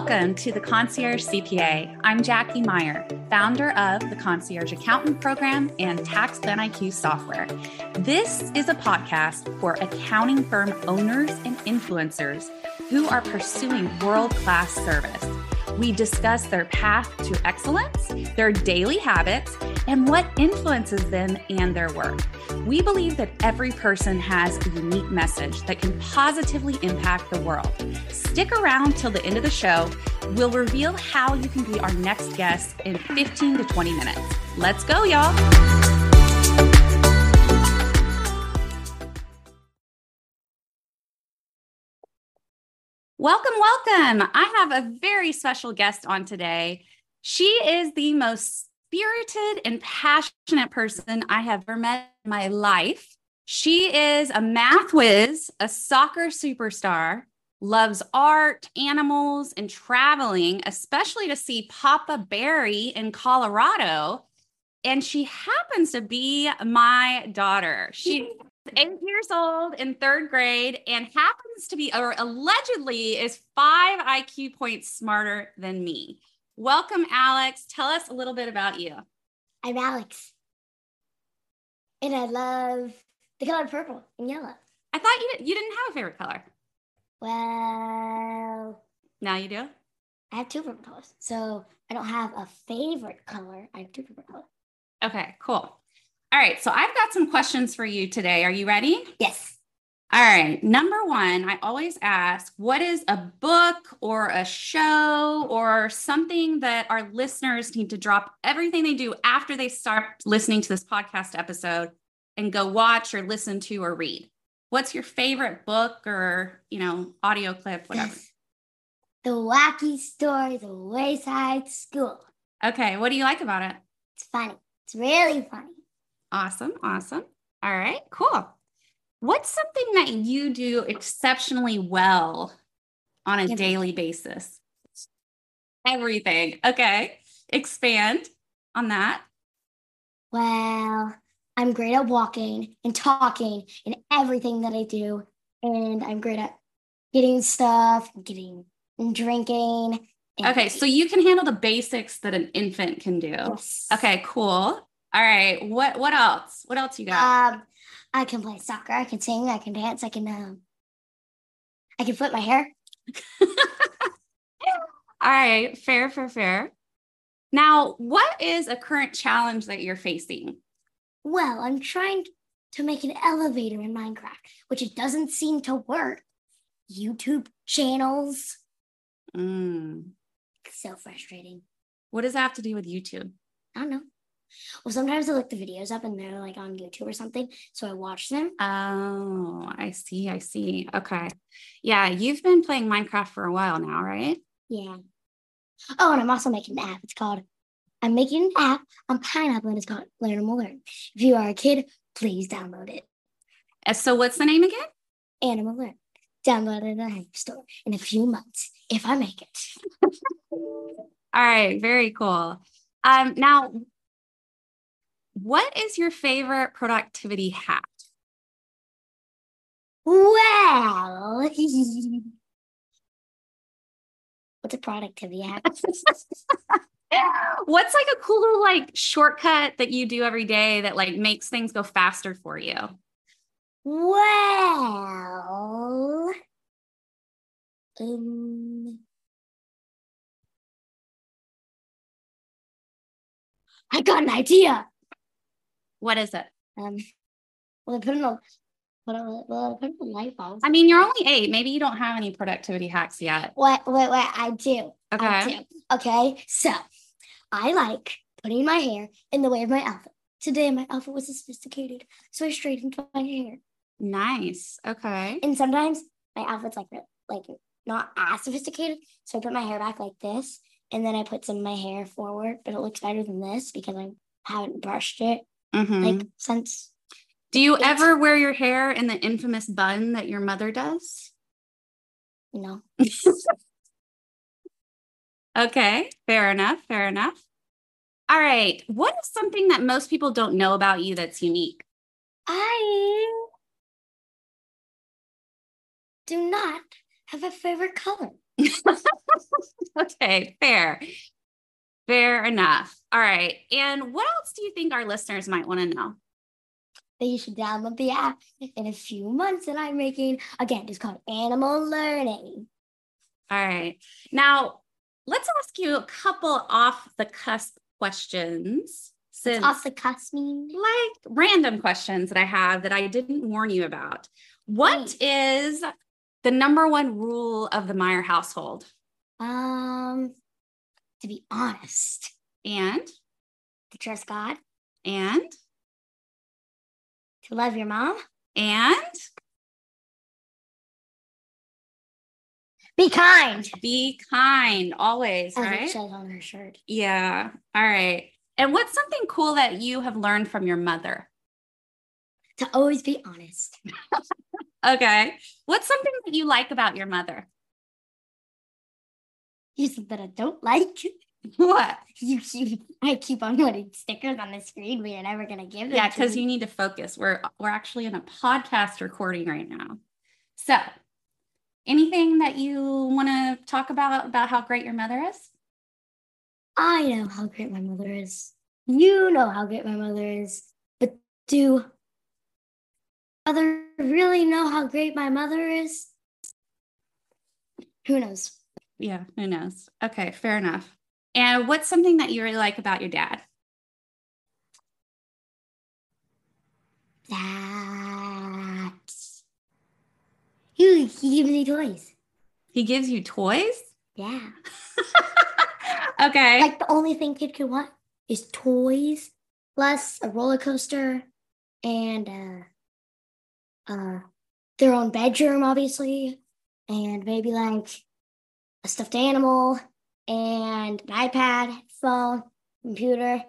Welcome to the Concierge CPA. I'm Jackie Meyer, founder of the Concierge Accountant Program and Tax Plan IQ software. This is a podcast for accounting firm owners and influencers who are pursuing world class service. We discuss their path to excellence, their daily habits, and what influences them and their work. We believe that every person has a unique message that can positively impact the world. Stick around till the end of the show. We'll reveal how you can be our next guest in 15 to 20 minutes. Let's go, y'all. Welcome, welcome. I have a very special guest on today. She is the most spirited and passionate person I have ever met in my life. She is a math whiz, a soccer superstar, loves art, animals, and traveling, especially to see Papa Barry in Colorado. And she happens to be my daughter. She's eight years old in third grade and happens to be, or allegedly is five IQ points smarter than me. Welcome, Alex. Tell us a little bit about you. I'm Alex. And I love the color purple and yellow. I thought you, you didn't have a favorite color. Well, now you do? I have two favorite colors. So I don't have a favorite color. I have two favorite colors. Okay, cool. All right. So I've got some questions for you today. Are you ready? Yes. All right. Number one, I always ask what is a book or a show or something that our listeners need to drop everything they do after they start listening to this podcast episode and go watch or listen to or read? What's your favorite book or, you know, audio clip, whatever? The Wacky Story, The Wayside School. Okay. What do you like about it? It's funny. It's really funny. Awesome. Awesome. All right. Cool. What's something that you do exceptionally well on a daily basis? Everything. Okay. Expand on that. Well, I'm great at walking and talking and everything that I do. And I'm great at getting stuff, getting and drinking. And okay. So you can handle the basics that an infant can do. Yes. Okay, cool. All right. What what else? What else you got? Um, I can play soccer. I can sing. I can dance. I can um, I can flip my hair. All right, fair, fair, fair. Now, what is a current challenge that you're facing? Well, I'm trying to make an elevator in Minecraft, which it doesn't seem to work. YouTube channels. Mm. So frustrating. What does that have to do with YouTube? I don't know. Well, sometimes I look the videos up and they're like on YouTube or something. So I watch them. Oh, I see. I see. Okay. Yeah. You've been playing Minecraft for a while now, right? Yeah. Oh, and I'm also making an app. It's called, I'm making an app on Pineapple and it's called Learnable Learn. If you are a kid, please download it. Uh, So, what's the name again? Animal Learn. Download it in the App Store in a few months if I make it. All right. Very cool. Um, now, what is your favorite productivity hack? Well, what's a productivity hack? What's like a cool little like shortcut that you do every day that like makes things go faster for you? well, um, I got an idea. What is it? Um, well, I put in a, well, I- well, I put in light bulb. I mean, you're only eight. Maybe you don't have any productivity hacks yet. Wait, wait, wait. I do. I Okay. do. Okay. So I like putting my hair in the way of my outfit. Today, my outfit was sophisticated, so I straightened my hair. Nice. Okay. And sometimes my outfit's like like not as sophisticated, so I put my hair back like this, and then I put some of my hair forward, but it looks better than this because I haven't brushed it Mhm. like since. Do you ever wear your hair in the infamous bun that your mother does? No. Okay. Fair enough. Fair enough. All right. What is something that most people don't know about you that's unique? I do not have a favorite color. okay, fair. Fair enough. All right. And what else do you think our listeners might want to know? That you should download the app in a few months that I'm making. Again, it's called Animal Learning. All right. Now, let's ask you a couple off the cusp questions. Since off the cusp mean? Like random questions that I have that I didn't warn you about. What is the number one rule of the Meyer household? Um, to be honest. And? To trust God. And? To love your mom. And? Be kind. Be kind always, As right? It says on her shirt. Yeah. All right. And what's something cool that you have learned from your mother? To always be honest. okay. What's something that you like about your mother? Here's something I don't like. What? You keep I keep on putting stickers on the screen, but you're never gonna give them. Yeah, because you need to focus. We're we're actually in a podcast recording right now. So anything that you want to talk about about how great your mother is? I know how great my mother is. You know how great my mother is. But do other really know how great my mother is? Who knows? Yeah, who knows? Okay, fair enough. And what's something that you really like about your dad? That he, he gives me toys. He gives you toys? Yeah. okay. Like the only thing kid could want is toys, plus a roller coaster, and uh, uh, their own bedroom, obviously, and maybe like a stuffed animal and an iPad, phone, computer,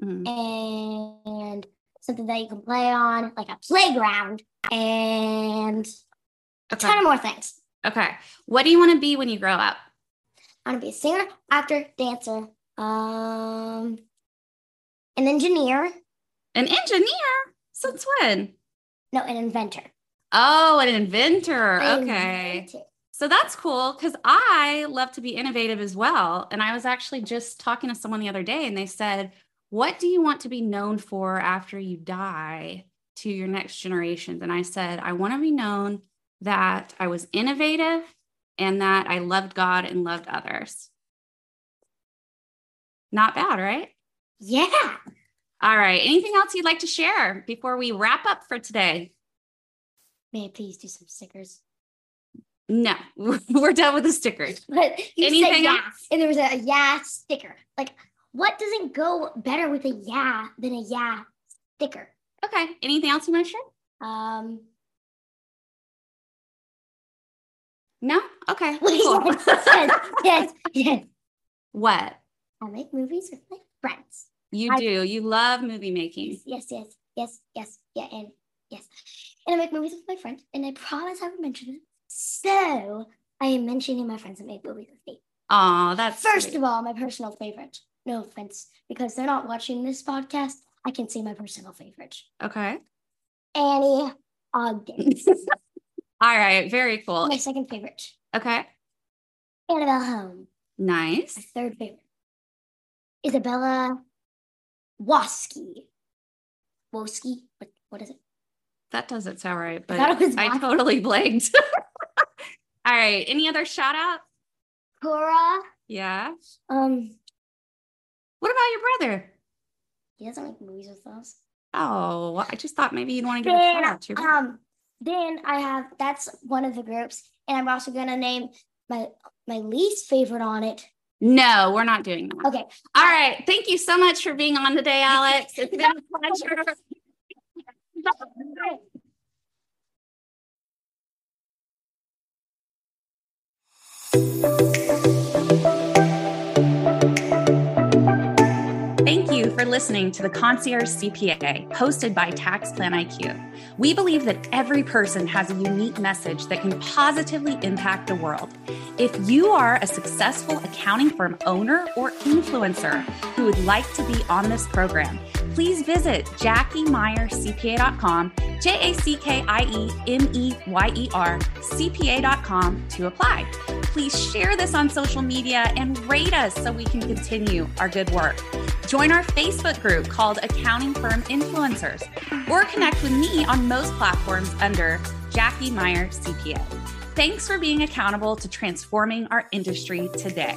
Mhm. and something that you can play on, like a playground, and a Okay. ton of more things. Okay. What do you want to be when you grow up? I want to be a singer, actor, dancer, um, an engineer. An engineer? Since when? No, an inventor. Oh, an inventor. An Okay. inventor. So that's cool because I love to be innovative as well. And I was actually just talking to someone the other day and they said, What do you want to be known for after you die to your next generations? And I said, I want to be known that I was innovative and that I loved God and loved others. Not bad, right? Yeah. All right. Anything else you'd like to share before we wrap up for today? May I please do some stickers? No, we're done with the stickers. But you Anything said yeah, else? and there was a yeah sticker. Like, what doesn't go better with a yeah than a yeah sticker? Okay. Anything else you want to share? Um, No? Okay. cool. yes, yes, yes. what? I make movies with my friends. You I- do. You love movie making. Yes, yes, yes, yes, yeah, and yes. And I make movies with my friends, and I promise I will mention it. So I am mentioning my friends that make movies with me. Oh, that's First sweet. of all, my personal favorite. No offense, because they're not watching this podcast. I can say my personal favorite. Okay. Annie Ogden. All right. Very cool. my second favorite. Okay. Annabelle Home. Nice. My third favorite. Isabella Woski. Woski? What, what is it? That doesn't sound right, but was I totally blanked. All right. Any other shout out? Cora. Yeah. Um, What about your brother? he doesn't make movies with us. Oh, I just thought maybe you'd want to give a Then, shout out to your brother. um, then I have that's one of the groups, and I'm also gonna name my my least favorite on it. No, we're not doing that. Okay, All right. Thank you so much for being on today, Alex. It's been a pleasure. For listening to the Concierge CPA, hosted by Tax Plan IQ. We believe that every person has a unique message that can positively impact the world. If you are a successful accounting firm owner or influencer who would like to be on this program, please visit JackieMeyerCPA.com, J A C K I E M E Y E R, CPA.com to apply. Please share this on social media and rate us so we can continue our good work. Join our Facebook group called Accounting Firm Influencers or connect with me on most platforms under Jackie Meyer CPA. Thanks for being accountable to transforming our industry today.